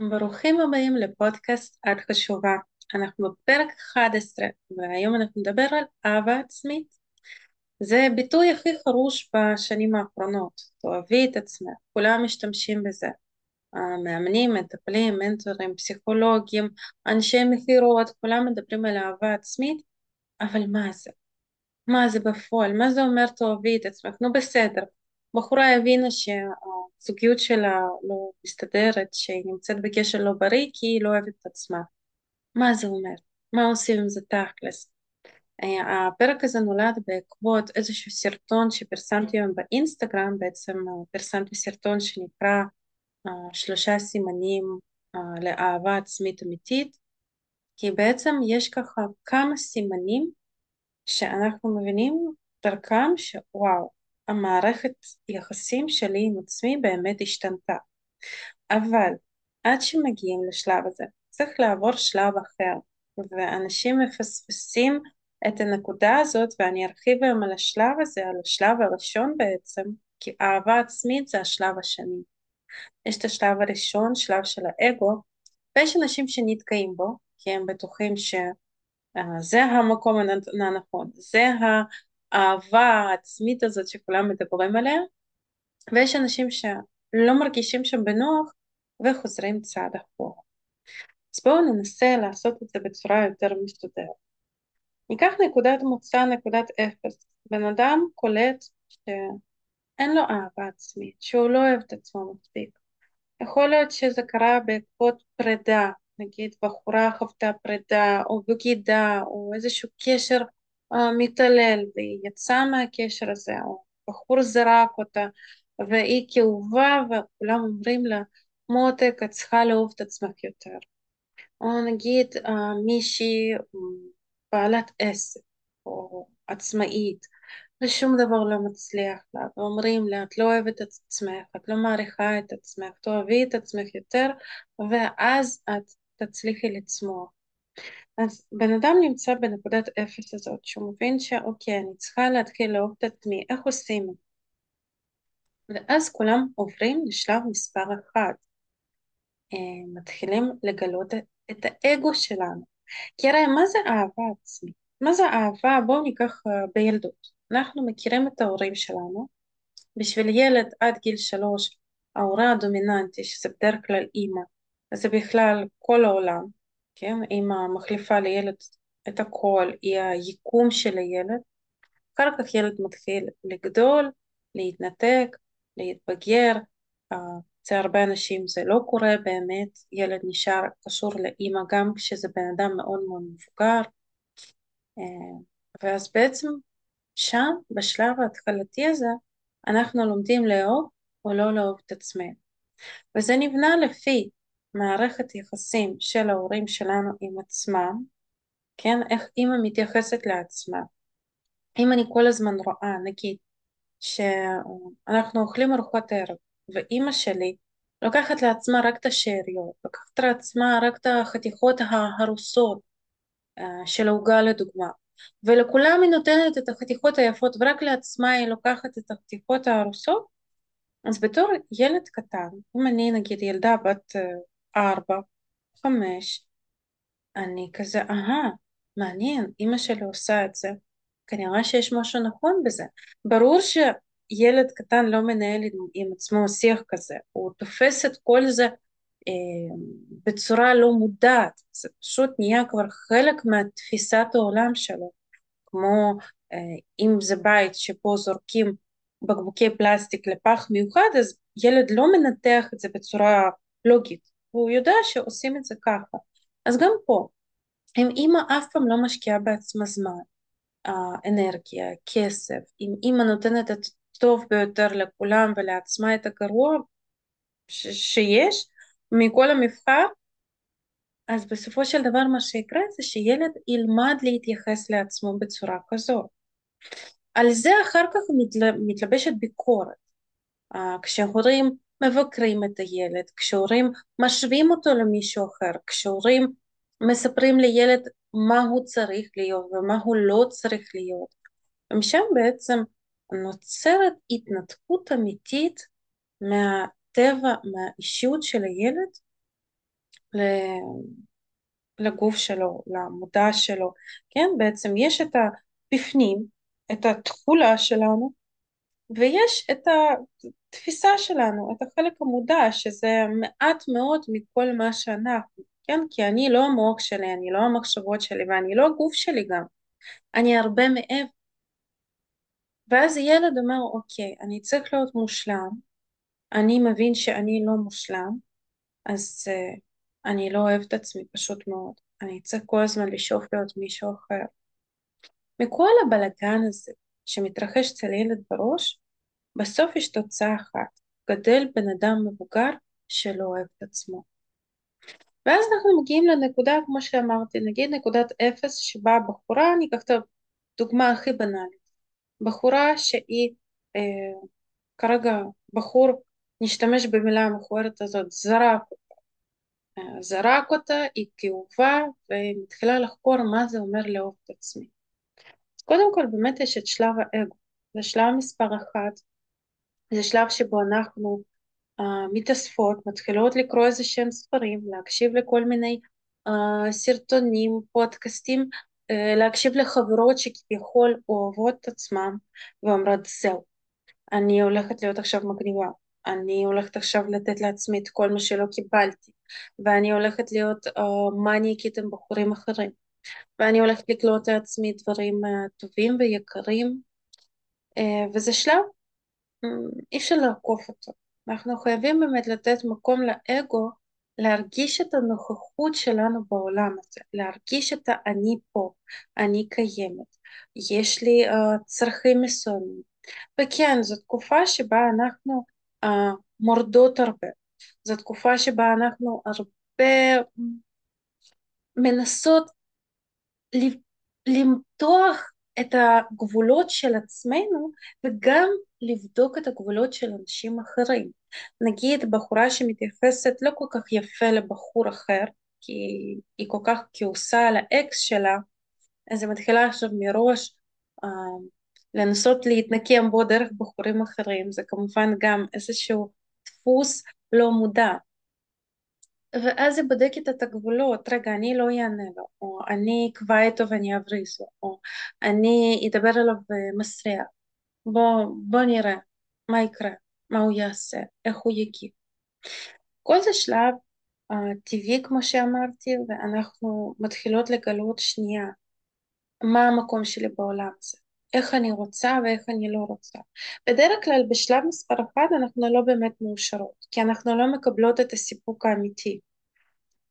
ברוכים הבאים לפודקאסט את חשובה. אנחנו בפרק 11 והיום אנחנו נדבר על אהבה עצמית. זה ביטוי הכי חרוש בשנים האחרונות, תאהבי את עצמך, כולם משתמשים בזה. מאמנים, מטפלים, מנטורים, פסיכולוגים, אנשי מכירות, כולם מדברים על אהבה עצמית, אבל מה זה? מה זה בפועל? מה זה אומר תאהבי את עצמך? נו בסדר, בחורה הבינה שהזוגיות שלה לא מסתדרת, שהיא נמצאת בקשר לא בריא כי היא לא אוהבת את עצמה. מה זה אומר? מה עושים עם זה תכלס? אה, הפרק הזה נולד בעקבות איזשהו סרטון שפרסמתי היום באינסטגרם, בעצם אה, פרסמתי סרטון שנקרא אה, שלושה סימנים לאהבה עצמית אמיתית, כי בעצם יש ככה כמה סימנים שאנחנו מבינים דרכם שוואו, המערכת יחסים שלי עם עצמי באמת השתנתה. אבל עד שמגיעים לשלב הזה, צריך לעבור שלב אחר, ואנשים מפספסים את הנקודה הזאת, ואני ארחיב היום על השלב הזה, על השלב הראשון בעצם, כי אהבה עצמית זה השלב השני. יש את השלב הראשון, שלב של האגו, ויש אנשים שנתקעים בו, כי הם בטוחים שזה המקום הנכון, זה האהבה העצמית הזאת שכולם מדברים עליה, ויש אנשים שלא מרגישים שם בנוח וחוזרים צעד אחורה. אז בואו ננסה לעשות את זה בצורה יותר מסודרת. ניקח נקודת מוצא, נקודת אפס. בן אדם קולט שאין לו אהבה עצמית, שהוא לא אוהב את עצמו מספיק. יכול להיות שזה קרה בעקבות פרידה, נגיד בחורה חוותה פרידה או בגידה או איזשהו קשר מתעלל והיא יצאה מהקשר הזה, או בחור זרק אותה והיא כאובה וכולם אומרים לה מותק את צריכה לאהוב את עצמך יותר. או נגיד מישהי בעלת עסק או עצמאית ושום דבר לא מצליח לה ואומרים לה את לא אוהבת את עצמך, את לא מעריכה את עצמך, תאהבי את עצמך יותר ואז את תצליחי לצמוח. אז בן אדם נמצא בנקודת אפס הזאת, שהוא מבין שאוקיי, אני צריכה להתחיל לאהוב את עצמי, איך עושים? ואז כולם עוברים לשלב מספר אחד, אה, מתחילים לגלות את האגו שלנו. כי הרי מה זה אהבה עצמית? מה זה אהבה? בואו ניקח אה, בילדות. אנחנו מכירים את ההורים שלנו. בשביל ילד עד גיל שלוש, ההורה הדומיננטי, שזה בדרך כלל אימא, זה בכלל כל העולם, כן? אימא מחליפה לילד את הכל, היא היקום של הילד. אחר כך ילד מתחיל לגדול, להתנתק, להתבגר. אצל הרבה אנשים זה לא קורה באמת, ילד נשאר קשור לאימא גם כשזה בן אדם מאוד מאוד מבוגר. אה, ואז בעצם שם, בשלב ההתחלתי הזה, אנחנו לומדים לאהוב או לא לאהוב את עצמנו. וזה נבנה לפי מערכת יחסים של ההורים שלנו עם עצמם, כן, איך אימא מתייחסת לעצמה. אם אני כל הזמן רואה, נגיד, שאנחנו אוכלים ארוחות ערב, ואימא שלי לוקחת לעצמה רק את השאריות, לוקחת לעצמה רק את החתיכות ההרוסות אה, של העוגה לדוגמה, ולכולם היא נותנת את החתיכות היפות ורק לעצמה היא לוקחת את החתיכות ההרוסות, אז בתור ילד קטן, אם אני נגיד ילדה בת אה, ארבע, חמש, אני כזה, אהה, מעניין, אימא שלי עושה את זה, כנראה שיש משהו נכון בזה. ברור שילד קטן לא מנהל עם עצמו שיח כזה, הוא תופס את כל זה אה, בצורה לא מודעת, זה פשוט נהיה כבר חלק מתפיסת העולם שלו, כמו אה, אם זה בית שפה זורקים בקבוקי פלסטיק לפח מיוחד, אז ילד לא מנתח את זה בצורה לוגית, והוא יודע שעושים את זה ככה. אז גם פה, אם אימא אף פעם לא משקיעה בעצמה זמן, אנרגיה, כסף, אם אימא נותנת את הטוב ביותר לכולם ולעצמה את הגרוע ש- שיש מכל המבחר, אז בסופו של דבר מה שיקרה זה שילד ילמד להתייחס לעצמו בצורה כזאת. על זה אחר כך מתלבשת ביקורת. כשהורים מבקרים את הילד, כשהורים משווים אותו למישהו אחר, כשהורים מספרים לילד מה הוא צריך להיות ומה הוא לא צריך להיות. ומשם בעצם נוצרת התנתקות אמיתית מהטבע, מהאישיות של הילד, לגוף שלו, למודע שלו, כן? בעצם יש את הבפנים, את התכולה שלנו, ויש את התפיסה שלנו, את החלק המודע, שזה מעט מאוד מכל מה שאנחנו, כן? כי אני לא המוח שלי, אני לא המחשבות שלי, ואני לא הגוף שלי גם, אני הרבה מעבר. ואז ילד אומר, אוקיי, אני צריך להיות מושלם, אני מבין שאני לא מושלם, אז uh, אני לא אוהב את עצמי פשוט מאוד, אני צריך כל הזמן לשאוף להיות מישהו אחר. מכל הבלגן הזה שמתרחש אצל ילד בראש, בסוף יש תוצאה אחת, גדל בן אדם מבוגר שלא אוהב את עצמו. ואז אנחנו מגיעים לנקודה, כמו שאמרתי, נגיד נקודת אפס שבה בחורה, אני אקח את הדוגמה הכי בנאלית, בחורה שהיא אה, כרגע בחור, נשתמש במילה המכוערת הזאת, זרק אותה, אה, זרק אותה, היא כאובה ומתחילה לחקור מה זה אומר לאהוב את עצמי. קודם כל באמת יש את שלב האגו, זה שלב מספר אחת, זה שלב שבו אנחנו uh, מתאספות, מתחילות לקרוא איזה שהם ספרים, להקשיב לכל מיני uh, סרטונים, פודקאסטים, uh, להקשיב לחברות שכביכול אוהבות את עצמם ואומרות זהו, אני הולכת להיות עכשיו מגניבה, אני הולכת עכשיו לתת לעצמי את כל מה שלא קיבלתי, ואני הולכת להיות uh, מניאקית עם בחורים אחרים, ואני הולכת לקלוט לעצמי דברים uh, טובים ויקרים, uh, וזה שלב אי אפשר לעקוף אותו. אנחנו חייבים באמת לתת מקום לאגו להרגיש את הנוכחות שלנו בעולם הזה, להרגיש את האני פה, אני קיימת, יש לי uh, צרכים מסוימים. וכן, זו תקופה שבה אנחנו uh, מורדות הרבה, זו תקופה שבה אנחנו הרבה מנסות למתוח את הגבולות של עצמנו וגם לבדוק את הגבולות של אנשים אחרים. נגיד בחורה שמתייחסת לא כל כך יפה לבחור אחר, כי היא כל כך כעוסה על האקס שלה, אז היא מתחילה עכשיו מראש אה, לנסות להתנקם בו דרך בחורים אחרים, זה כמובן גם איזשהו דפוס לא מודע. ואז היא בודקת את הגבולות, רגע, אני לא אענה לו, או אני אקבע איתו ואני אבריז לו, או אני אדבר אליו מסריח. בוא, בוא נראה מה יקרה, מה הוא יעשה, איך הוא יגיב. כל זה שלב uh, טבעי כמו שאמרתי, ואנחנו מתחילות לגלות שנייה מה המקום שלי בעולם הזה, איך אני רוצה ואיך אני לא רוצה. בדרך כלל בשלב מספר אחד אנחנו לא באמת מאושרות, כי אנחנו לא מקבלות את הסיפוק האמיתי.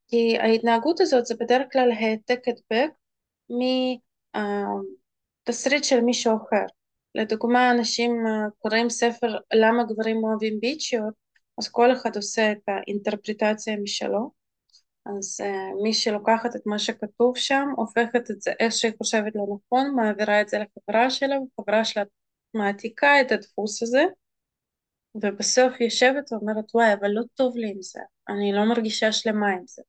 כי ההתנהגות הזאת זה בדרך כלל העתק הדבק מתסריט של מישהו אחר. לדוגמה, אנשים קוראים ספר למה גברים אוהבים ביצ'יות, אז כל אחד עושה את האינטרפרטציה משלו. אז uh, מי שלוקחת את מה שכתוב שם, הופכת את זה איך שהיא חושבת לא נכון, מעבירה את זה לחברה שלה, וחברה שלה מעתיקה את הדפוס הזה, ובסוף יושבת ואומרת, וואי, אבל לא טוב לי עם זה, אני לא מרגישה שלמה עם זה.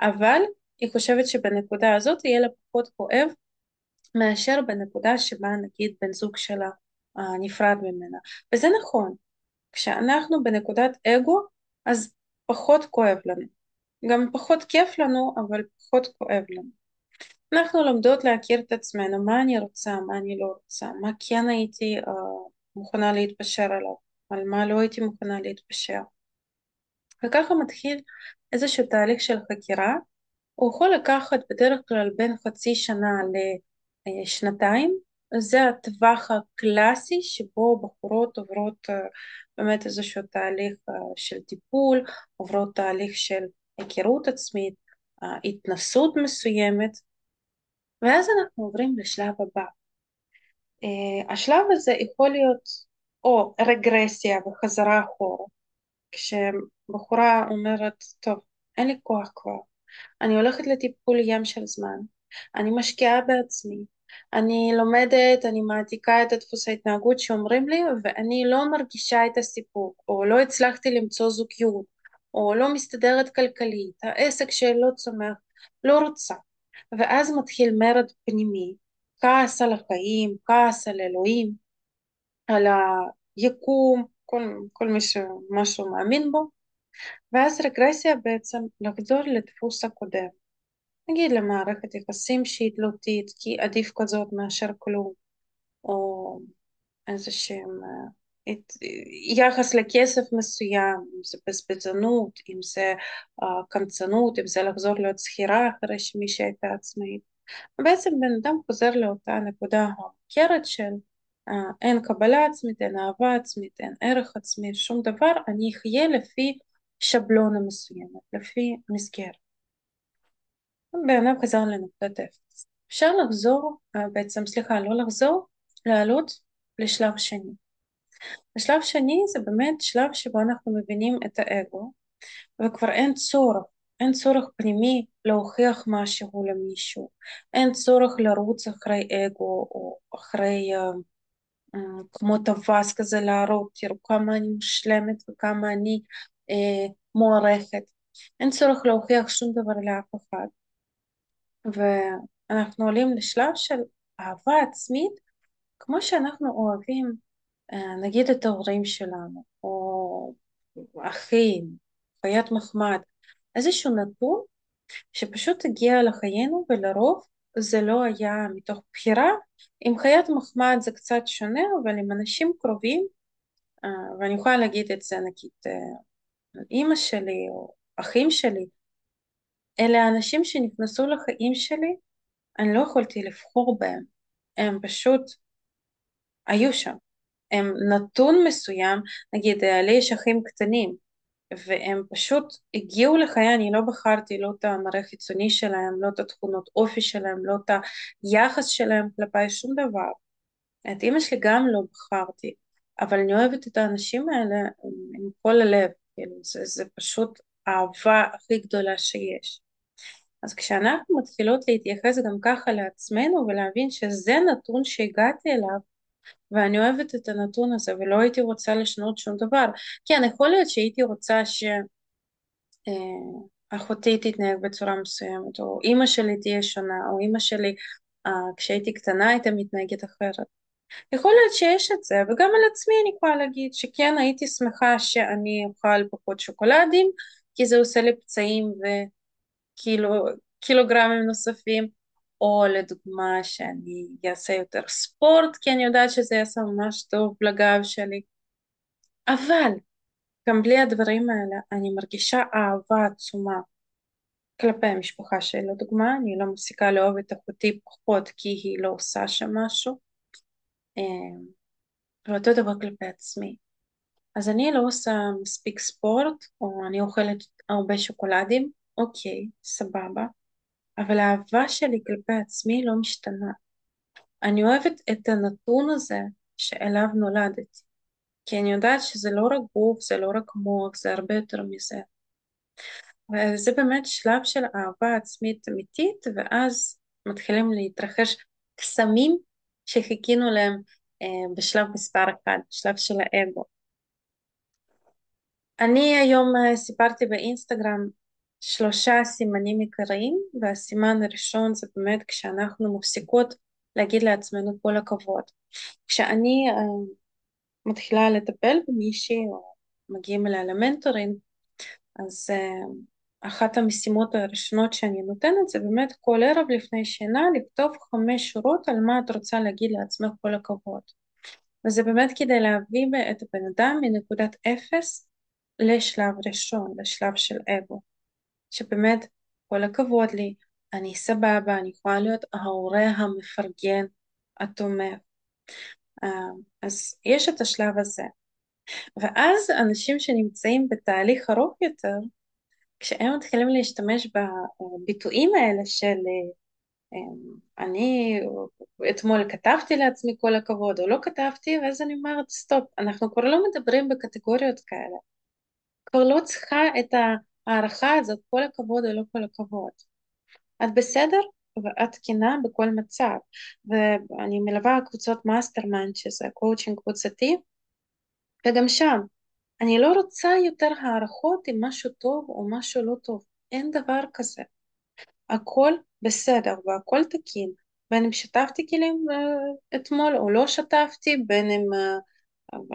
אבל היא חושבת שבנקודה הזאת יהיה לה פחות כואב מאשר בנקודה שבה נגיד בן זוג שלה uh, נפרד ממנה. וזה נכון, כשאנחנו בנקודת אגו אז פחות כואב לנו. גם פחות כיף לנו, אבל פחות כואב לנו. אנחנו לומדות להכיר את עצמנו, מה אני רוצה, מה אני לא רוצה, מה כן הייתי uh, מוכנה להתפשר עליו, על מה לא הייתי מוכנה להתפשר. וככה מתחיל איזשהו תהליך של חקירה, הוא יכול לקחת בדרך כלל בין חצי שנה לשנתיים, זה הטווח הקלאסי שבו בחורות עוברות אה, באמת איזשהו תהליך אה, של טיפול, עוברות תהליך של היכרות עצמית, אה, התנסות מסוימת, ואז אנחנו עוברים לשלב הבא. השלב הזה יכול להיות או רגרסיה וחזרה אחורה, כשבחורה אומרת, טוב, אין לי כוח כבר, אני הולכת לטיפול ים של זמן, אני משקיעה בעצמי, אני לומדת, אני מעתיקה את הדפוס ההתנהגות שאומרים לי ואני לא מרגישה את הסיפוק, או לא הצלחתי למצוא זוגיות, או לא מסתדרת כלכלית, העסק שלא צומח, לא רוצה. ואז מתחיל מרד פנימי, כעס על החיים, כעס על אלוהים, על היקום, כל, כל מי שמשהו מאמין בו, ואז רגרסיה בעצם לחזור לדפוס הקודם. נגיד למערכת יחסים שהיא תלותית, כי עדיף כזאת מאשר כלום, או איזה שהם את, יחס לכסף מסוים, אם זה בזבזנות, אם זה uh, קמצנות, אם זה לחזור להיות שכירה אחרי שמי שהייתה עצמאית. בעצם בן אדם חוזר לאותה נקודה המוכרת של uh, אין קבלה עצמית, אין אהבה עצמית, אין ערך עצמי, שום דבר, אני אחיה לפי שבלונה מסוימת, לפי מסגרת. בן אדם חזר לנקודת אפס. אפשר לחזור, uh, בעצם, סליחה, לא לחזור, לעלות לשלב שני. השלב שני זה באמת שלב שבו אנחנו מבינים את האגו וכבר אין צורך, אין צורך פנימי להוכיח משהו למישהו, אין צורך לרוץ אחרי אגו או אחרי uh, כמו טווס כזה להראות, תראו כמה אני מושלמת וכמה אני uh, מוערכת, אין צורך להוכיח שום דבר לאף אחד ואנחנו עולים לשלב של אהבה עצמית כמו שאנחנו אוהבים אה, נגיד את ההורים שלנו, או אחים, חיית מחמד, איזשהו נתון שפשוט הגיע לחיינו ולרוב זה לא היה מתוך בחירה, עם חיית מחמד זה קצת שונה, אבל עם אנשים קרובים, אה, ואני יכולה להגיד את זה נגיד אה, אימא שלי או אחים שלי, אלה האנשים שנכנסו לחיים שלי, אני לא יכולתי לבחור בהם, הם פשוט היו שם. הם נתון מסוים, נגיד אה, לי יש אחים קטנים והם פשוט הגיעו לחיי, אני לא בחרתי לא את המראה חיצוני שלהם, לא את התכונות אופי שלהם, לא את היחס שלהם כלפיי, שום דבר. את אימא שלי גם לא בחרתי, אבל אני אוהבת את האנשים האלה עם כל הלב, כאילו, זה, זה פשוט האהבה הכי גדולה שיש. אז כשאנחנו מתחילות להתייחס גם ככה לעצמנו ולהבין שזה נתון שהגעתי אליו, ואני אוהבת את הנתון הזה ולא הייתי רוצה לשנות שום דבר. כן, יכול להיות שהייתי רוצה שאחותי אה, תתנהג בצורה מסוימת, או אימא שלי תהיה שונה, או אימא שלי אה, כשהייתי קטנה הייתה מתנהגת אחרת. יכול להיות שיש את זה, וגם על עצמי אני יכולה להגיד שכן הייתי שמחה שאני אוכל פחות שוקולדים, כי זה עושה לי פצעים וקילוגרמים נוספים, או לדוגמה שאני אעשה יותר ספורט כי אני יודעת שזה יעשה ממש טוב לגב שלי. אבל גם בלי הדברים האלה אני מרגישה אהבה עצומה כלפי המשפחה שלי. לדוגמה אני לא מפסיקה לאהוב את אחותי פחות כי היא לא עושה שם משהו. אמ, ואותו דבר כלפי עצמי אז אני לא עושה מספיק ספורט או אני אוכלת הרבה שוקולדים אוקיי סבבה אבל האהבה שלי כלפי עצמי לא משתנה. אני אוהבת את הנתון הזה שאליו נולדתי, כי אני יודעת שזה לא רק גוף, זה לא רק מוח, זה הרבה יותר מזה. וזה באמת שלב של אהבה עצמית אמיתית, ואז מתחילים להתרחש קסמים שחיכינו להם אה, בשלב מספר אחד, בשלב של האגו. אני היום אה, סיפרתי באינסטגרם שלושה סימנים עיקריים והסימן הראשון זה באמת כשאנחנו מפסיקות להגיד לעצמנו כל הכבוד. כשאני uh, מתחילה לטפל במישהי או מגיעים אליה למנטורים אז uh, אחת המשימות הראשונות שאני נותנת זה באמת כל ערב לפני שינה לכתוב חמש שורות על מה את רוצה להגיד לעצמך כל הכבוד. וזה באמת כדי להביא את הבן אדם מנקודת אפס לשלב ראשון, לשלב של אגו. שבאמת כל הכבוד לי, אני סבבה, אני יכולה להיות ההורה המפרגן, התומך. אה, אז יש את השלב הזה. ואז אנשים שנמצאים בתהליך ארוך יותר, כשהם מתחילים להשתמש בביטויים האלה של אה, אני אתמול כתבתי לעצמי כל הכבוד או לא כתבתי, ואז אני אומרת stop, אנחנו כבר לא מדברים בקטגוריות כאלה. כבר לא צריכה את. ההערכה הזאת, כל הכבוד או לא כל הכבוד. את בסדר ואת תקינה בכל מצב. ואני מלווה קבוצות mastermind, שזה קואוצ'ינג קבוצתי, וגם שם, אני לא רוצה יותר הערכות עם משהו טוב או משהו לא טוב. אין דבר כזה. הכל בסדר והכל תקין. בין אם שטפתי כלים uh, אתמול או לא שטפתי, בין אם uh,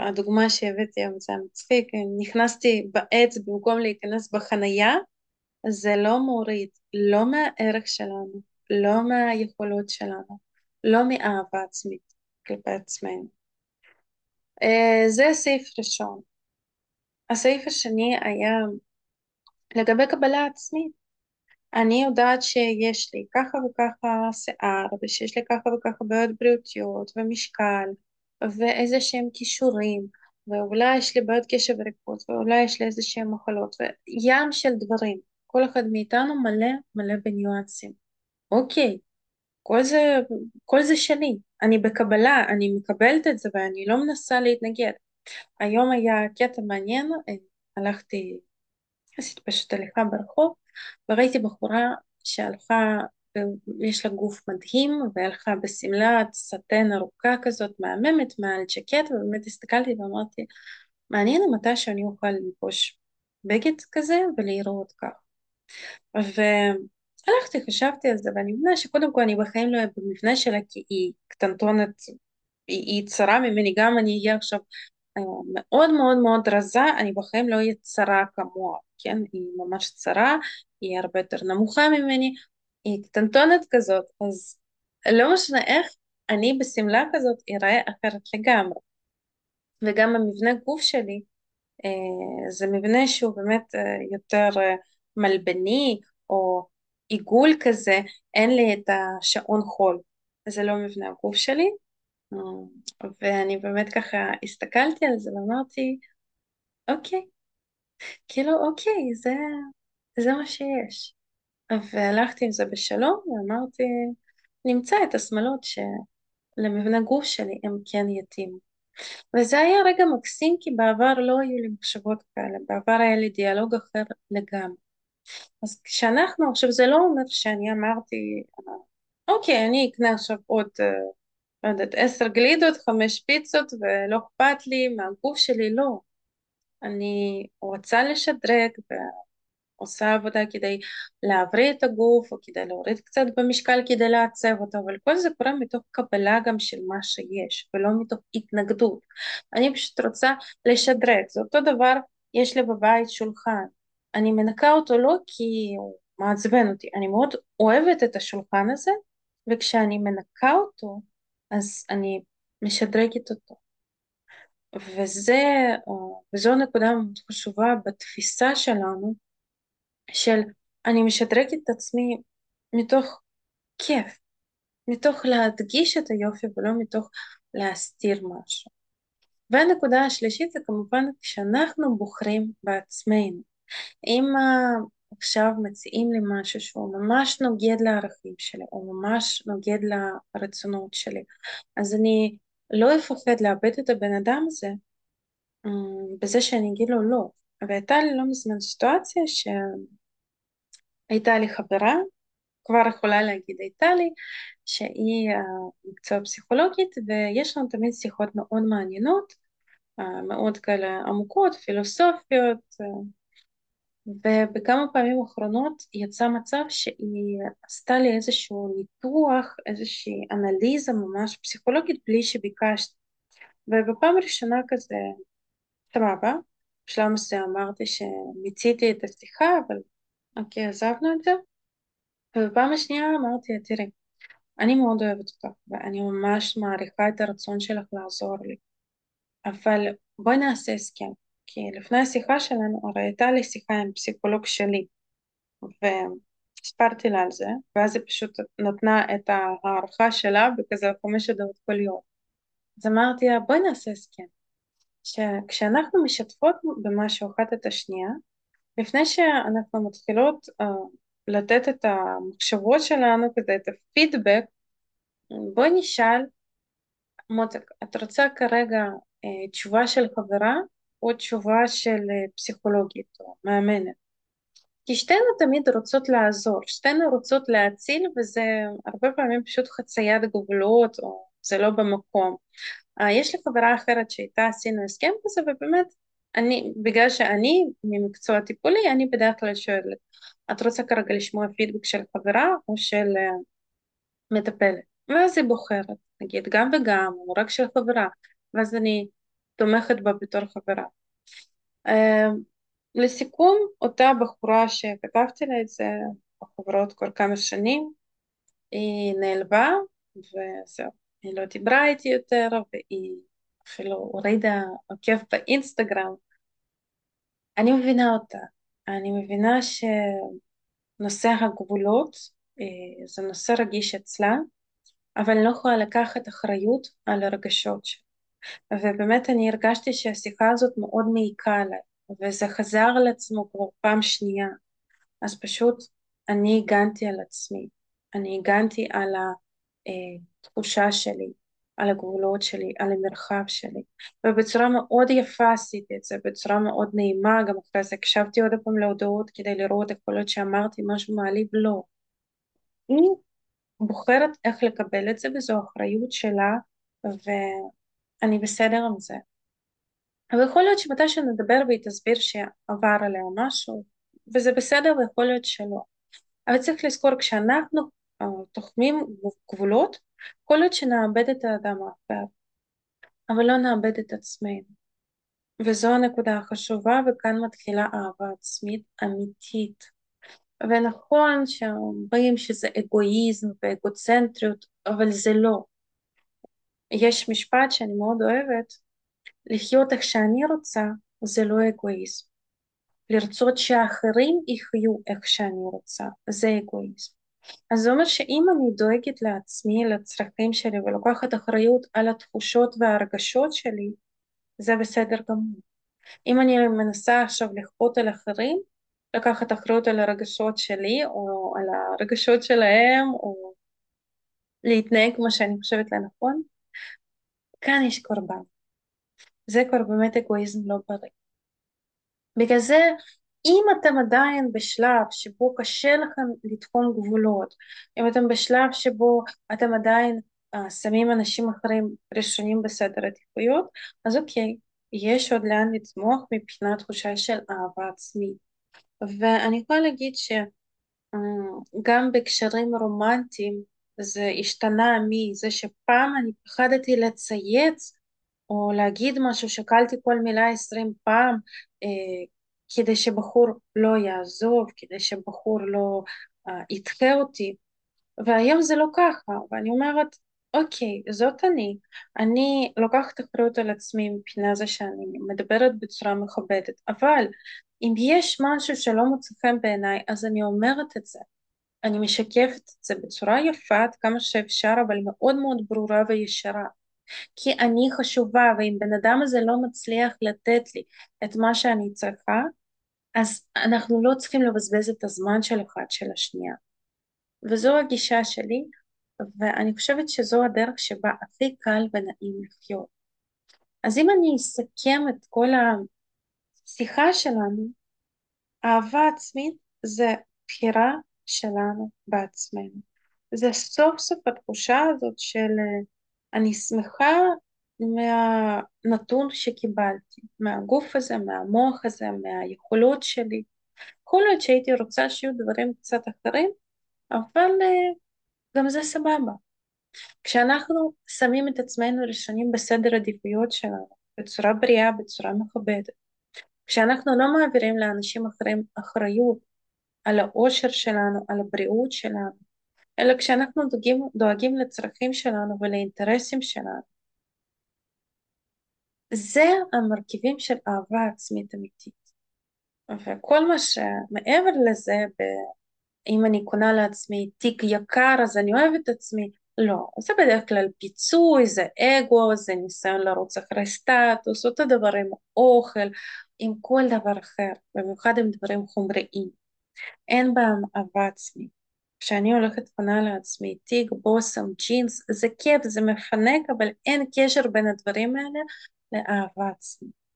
הדוגמה שהבאתי היום זה מצחיק, נכנסתי בעץ במקום להיכנס בחנייה, זה לא מוריד, לא מהערך שלנו, לא מהיכולות שלנו, לא מאהבה עצמית כלפי עצמנו. אה, זה סעיף ראשון. הסעיף השני היה לגבי קבלה עצמית. אני יודעת שיש לי ככה וככה שיער, ושיש לי ככה וככה בעיות בריאותיות, ומשקל, ואיזה שהם כישורים, ואולי יש לי בעיות קשב וריכוז, ואולי יש לי איזה שהם מחלות, וים של דברים. כל אחד מאיתנו מלא מלא בניואנסים. אוקיי, כל זה, כל זה שלי. אני בקבלה, אני מקבלת את זה ואני לא מנסה להתנגד. היום היה קטע מעניין, אה, הלכתי, עשיתי פשוט הליכה ברחוב, וראיתי בחורה שהלכה, יש לה גוף מדהים, והלכה בשמלת סטן ארוכה כזאת, מהממת, מעל ג'קט, ובאמת הסתכלתי ואמרתי, מעניין מתי שאני אוכל ללבוש בגד כזה ולהיראות כך. והלכתי, חשבתי על זה, ואני מבינה שקודם כל אני בחיים לא אהיה במבנה שלה, כי היא קטנטונת, היא, היא צרה ממני, גם אני אהיה עכשיו אה, מאוד מאוד מאוד רזה, אני בחיים לא אהיה צרה כמוה, כן? היא ממש צרה, היא הרבה יותר נמוכה ממני, היא קטנטונת כזאת, אז לא משנה איך, אני בשמלה כזאת אראה אחרת לגמרי. וגם המבנה גוף שלי, אה, זה מבנה שהוא באמת אה, יותר מלבני, או עיגול כזה, אין לי את השעון חול. זה לא מבנה הגוף שלי, ואני באמת ככה הסתכלתי על זה ואמרתי, אוקיי, כאילו אוקיי, זה, זה מה שיש. והלכתי עם זה בשלום ואמרתי, נמצא את השמאלות שלמבנה גוף שלי הם כן יתאימו. וזה היה רגע מקסים כי בעבר לא היו לי מחשבות כאלה, בעבר היה לי דיאלוג אחר לגמרי. אז כשאנחנו, עכשיו זה לא אומר שאני אמרתי, אוקיי, אני אקנה עכשיו עוד אה, לא יודעת, עשר גלידות, חמש פיצות, ולא אכפת לי מהגוף שלי, לא. אני רוצה לשדרג ועושה עבודה כדי להבריא את הגוף, או כדי להוריד קצת במשקל כדי לעצב אותו, אבל כל זה קורה מתוך קבלה גם של מה שיש, ולא מתוך התנגדות. אני פשוט רוצה לשדרג, זה אותו דבר, יש לי בבית שולחן. אני מנקה אותו לא כי הוא מעצבן אותי, אני מאוד אוהבת את השולחן הזה, וכשאני מנקה אותו, אז אני משדרגת אותו. וזה, אה, וזו נקודה מאוד חשובה בתפיסה שלנו, של אני משדרגת את עצמי מתוך כיף, מתוך להדגיש את היופי ולא מתוך להסתיר משהו. והנקודה השלישית זה כמובן כשאנחנו בוחרים בעצמנו. אם עכשיו מציעים לי משהו שהוא ממש נוגד לערכים שלי, או ממש נוגד לרצונות שלי, אז אני לא אפחד לאבד את הבן אדם הזה אה, בזה שאני אגיד לו לא. והייתה לי לא מזמן סיטואציה שהייתה לי חברה, כבר יכולה להגיד הייתה לי, שהיא אה, מקצוע פסיכולוגית, ויש לנו תמיד שיחות מאוד מעניינות, אה, מאוד כאלה עמוקות, פילוסופיות, ובכמה פעמים האחרונות יצא מצב שהיא עשתה לי איזשהו ניתוח, איזושהי אנליזה ממש פסיכולוגית בלי שביקשתי. ובפעם ראשונה כזה, סבבה, בשלב מסוים אמרתי שמיציתי את השיחה, אבל אוקיי, עזבנו את זה. ובפעם השנייה אמרתי, תראי, אני מאוד אוהבת אותך, ואני ממש מעריכה את הרצון שלך לעזור לי, אבל בואי נעשה הסכם. כי לפני השיחה שלנו הרי הייתה לי שיחה עם פסיכולוג שלי והספרתי לה על זה ואז היא פשוט נתנה את ההערכה שלה בכזה חמש הודעות כל יום אז אמרתי לה בואי נעשה הסכם שכשאנחנו משתפות במשהו אחת את השנייה לפני שאנחנו מתחילות uh, לתת את המחשבות שלנו כזה את הפידבק בואי נשאל מותק את רוצה כרגע uh, תשובה של חברה או תשובה של אה, פסיכולוגית או מאמנת. כי שתינו תמיד רוצות לעזור, שתינו רוצות להציל וזה הרבה פעמים פשוט חציית גבולות או זה לא במקום. אה, יש לי חברה אחרת שאיתה עשינו הסכם כזה ובאמת אני, בגלל שאני ממקצוע טיפולי, אני בדרך כלל שואלת, את רוצה כרגע לשמוע פידבק של חברה או של uh, מטפלת? ואז היא בוחרת, נגיד גם וגם, או רק של חברה, ואז אני תומכת בה בתור חברה. אה, לסיכום, אותה בחורה שכתבתי לה את זה, בחברות כבר כמה שנים, היא נעלבה וזהו, היא לא דיברה איתי יותר והיא אפילו הורידה עוקב באינסטגרם. אני מבינה אותה, אני מבינה שנושא הגבולות אה, זה נושא רגיש אצלה, אבל אני לא יכולה לקחת אחריות על הרגשות שלה. ובאמת אני הרגשתי שהשיחה הזאת מאוד מעיקה עליי, וזה חזר על עצמו כבר פעם שנייה. אז פשוט אני הגנתי על עצמי, אני הגנתי על התחושה שלי, על הגבולות שלי, על המרחב שלי, ובצורה מאוד יפה עשיתי את זה, בצורה מאוד נעימה, גם אחרי זה הקשבתי עוד פעם להודעות כדי לראות יכול להיות שאמרתי משהו מעליב, לא. היא בוחרת איך לקבל את זה וזו אחריות שלה ואני בסדר עם זה. אבל יכול להיות שמתי שנדבר והיא תסביר שעבר עליה משהו וזה בסדר ויכול להיות שלא. אבל צריך לזכור כשאנחנו uh, תוחמים גבולות יכול להיות שנאבד את האדם האחר אבל לא נאבד את עצמנו וזו הנקודה החשובה וכאן מתחילה אהבה עצמית אמיתית ונכון שאומרים שזה אגואיזם ואגוצנטריות, אבל זה לא. יש משפט שאני מאוד אוהבת, לחיות איך שאני רוצה זה לא אגואיזם. לרצות שאחרים יחיו איך שאני רוצה, זה אגואיזם. אז זה אומר שאם אני דואגת לעצמי, לצרכים שלי, ולוקחת אחריות על התחושות וההרגשות שלי, זה בסדר גמור. אם אני מנסה עכשיו לכפות על אחרים, לקחת אחריות על הרגשות שלי או על הרגשות שלהם או להתנהג כמו שאני חושבת לנכון, כאן יש קורבן. זה כבר באמת אגואיזם לא בריא. בגלל זה אם אתם עדיין בשלב שבו קשה לכם לתחום גבולות, אם אתם בשלב שבו אתם עדיין uh, שמים אנשים אחרים ראשונים בסדר עדיפויות, אז אוקיי, יש עוד לאן לצמוח מבחינת תחושה של אהבה עצמית. ואני יכולה להגיד שגם בקשרים רומנטיים זה השתנה מזה שפעם אני פחדתי לצייץ או להגיד משהו, שקלתי כל מילה עשרים פעם אה, כדי שבחור לא יעזוב, כדי שבחור לא אה, ידחה אותי, והיום זה לא ככה, ואני אומרת, אוקיי, זאת אני, אני לוקחת אחריות על עצמי מבחינה זה שאני מדברת בצורה מכבדת, אבל אם יש משהו שלא מוצא חן בעיניי, אז אני אומרת את זה. אני משקפת את זה בצורה יפה עד כמה שאפשר, אבל מאוד מאוד ברורה וישרה. כי אני חשובה, ואם בן אדם הזה לא מצליח לתת לי את מה שאני צריכה, אז אנחנו לא צריכים לבזבז את הזמן של אחד של השנייה. וזו הגישה שלי, ואני חושבת שזו הדרך שבה הכי קל ונעים לחיות. אז אם אני אסכם את כל השיחה שלנו, אהבה עצמית זה בחירה שלנו בעצמנו. זה סוף סוף התחושה הזאת של אני שמחה מהנתון שקיבלתי, מהגוף הזה, מהמוח הזה, מהיכולות שלי. יכול להיות שהייתי רוצה שיהיו דברים קצת אחרים, אבל גם זה סבבה. כשאנחנו שמים את עצמנו ראשונים בסדר עדיפויות שלנו, בצורה בריאה, בצורה מכבדת, כשאנחנו לא מעבירים לאנשים אחרים אחריות על האושר שלנו, על הבריאות שלנו, אלא כשאנחנו דואגים, דואגים לצרכים שלנו ולאינטרסים שלנו. זה המרכיבים של אהבה עצמית אמיתית. וכל מה שמעבר לזה, ב... אם אני קונה לעצמי תיק יקר אז אני אוהבת את עצמי, לא, זה בדרך כלל פיצוי, זה אגו, זה ניסיון לרוץ אחרי סטטוס, אותו דבר עם אוכל, עם כל דבר אחר, במיוחד עם דברים חומריים. אין בהם אהבה עצמית. כשאני הולכת קונה לעצמי תיק, בושם, ג'ינס, זה כיף, זה מפנק, אבל אין קשר בין הדברים האלה לאהבה עצמית.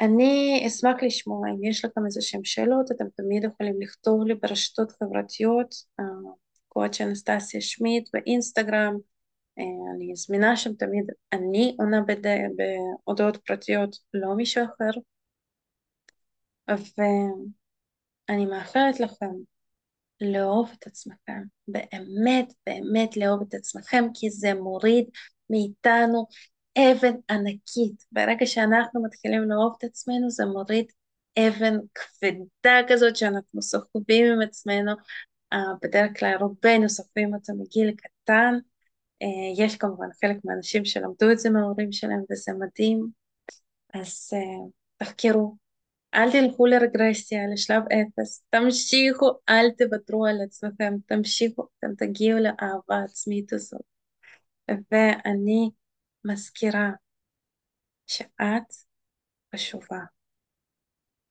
אני אשמח לשמוע אם יש לכם איזה שהם שאלות, אתם תמיד יכולים לכתוב לי ברשתות חברתיות, קואצ' אנסטסיה שמיט באינסטגרם, אה, אני זמינה שם תמיד, אני עונה בהודעות פרטיות, לא מישהו אחר. ואני מאחלת לכם לאהוב את עצמכם, באמת באמת לאהוב את עצמכם, כי זה מוריד מאיתנו אבן ענקית. ברגע שאנחנו מתחילים לאהוב את עצמנו, זה מוריד אבן כבדה כזאת שאנחנו סוחבים עם עצמנו. Uh, בדרך כלל רובנו סוחבים אותה מגיל קטן. Uh, יש כמובן חלק מהאנשים שלמדו את זה מההורים שלהם וזה מדהים. אז uh, תחקרו, אל תלכו לרגרסיה, לשלב אפס, תמשיכו, אל תוותרו על עצמכם, תמשיכו, אתם תגיעו לאהבה העצמית הזאת. ואני מזכירה שאת חשובה.